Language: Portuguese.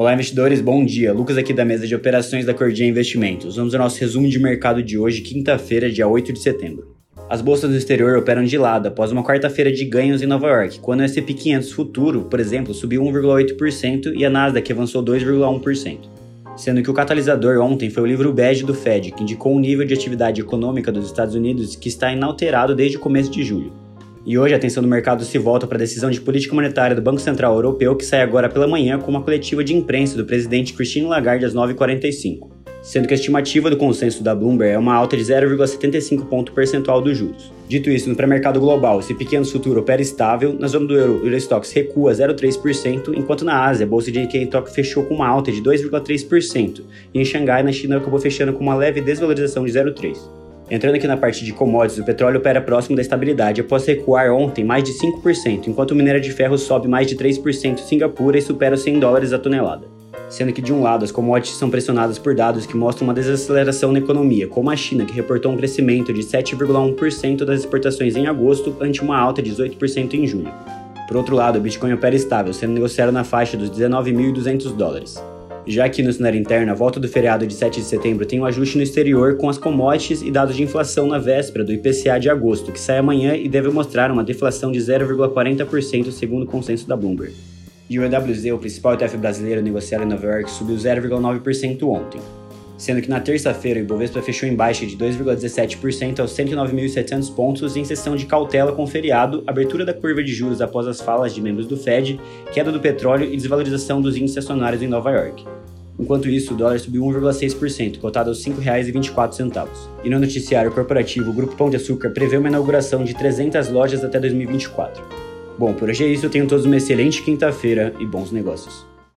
Olá, investidores, bom dia. Lucas aqui da mesa de operações da Cordia Investimentos. Vamos ao nosso resumo de mercado de hoje, quinta-feira, dia 8 de setembro. As bolsas no exterior operam de lado após uma quarta-feira de ganhos em Nova York, quando o S&P 500 futuro, por exemplo, subiu 1,8% e a Nasdaq avançou 2,1%. Sendo que o catalisador ontem foi o livro bege do Fed, que indicou um nível de atividade econômica dos Estados Unidos que está inalterado desde o começo de julho. E hoje a atenção do mercado se volta para a decisão de política monetária do Banco Central Europeu, que sai agora pela manhã com uma coletiva de imprensa do presidente Christine Lagarde às 9h45, sendo que a estimativa do consenso da Bloomberg é uma alta de 0,75 ponto percentual dos juros. Dito isso, no pré-mercado global, esse pequeno futuro opera estável, na zona do euro, o Eurostox recua 0,3%, enquanto na Ásia, a bolsa de Nikkei fechou com uma alta de 2,3%, e em Xangai, na China, acabou fechando com uma leve desvalorização de 0,3%. Entrando aqui na parte de commodities, o petróleo opera próximo da estabilidade após recuar ontem mais de 5%, enquanto o minério de ferro sobe mais de 3% em Singapura e supera os 100 dólares a tonelada. Sendo que, de um lado, as commodities são pressionadas por dados que mostram uma desaceleração na economia, como a China, que reportou um crescimento de 7,1% das exportações em agosto, ante uma alta de 18% em julho. Por outro lado, o Bitcoin opera estável, sendo negociado na faixa dos 19.200 dólares. Já que no cenário interno, a volta do feriado de 7 de setembro tem um ajuste no exterior com as commodities e dados de inflação na véspera do IPCA de agosto, que sai amanhã e deve mostrar uma deflação de 0,40% segundo o consenso da Bloomberg. E o EWZ, o principal ETF brasileiro negociado em Nova York, subiu 0,9% ontem, sendo que na terça-feira o Ibovespa fechou em baixa de 2,17% aos 109.700 pontos em sessão de cautela com feriado, abertura da curva de juros após as falas de membros do Fed, queda do petróleo e desvalorização dos índices acionários em Nova York. Enquanto isso, o dólar subiu 1,6%, cotado aos R$ 5,24. E no noticiário corporativo, o Grupo Pão de Açúcar prevê uma inauguração de 300 lojas até 2024. Bom, por hoje é isso, eu tenho todos uma excelente quinta-feira e bons negócios.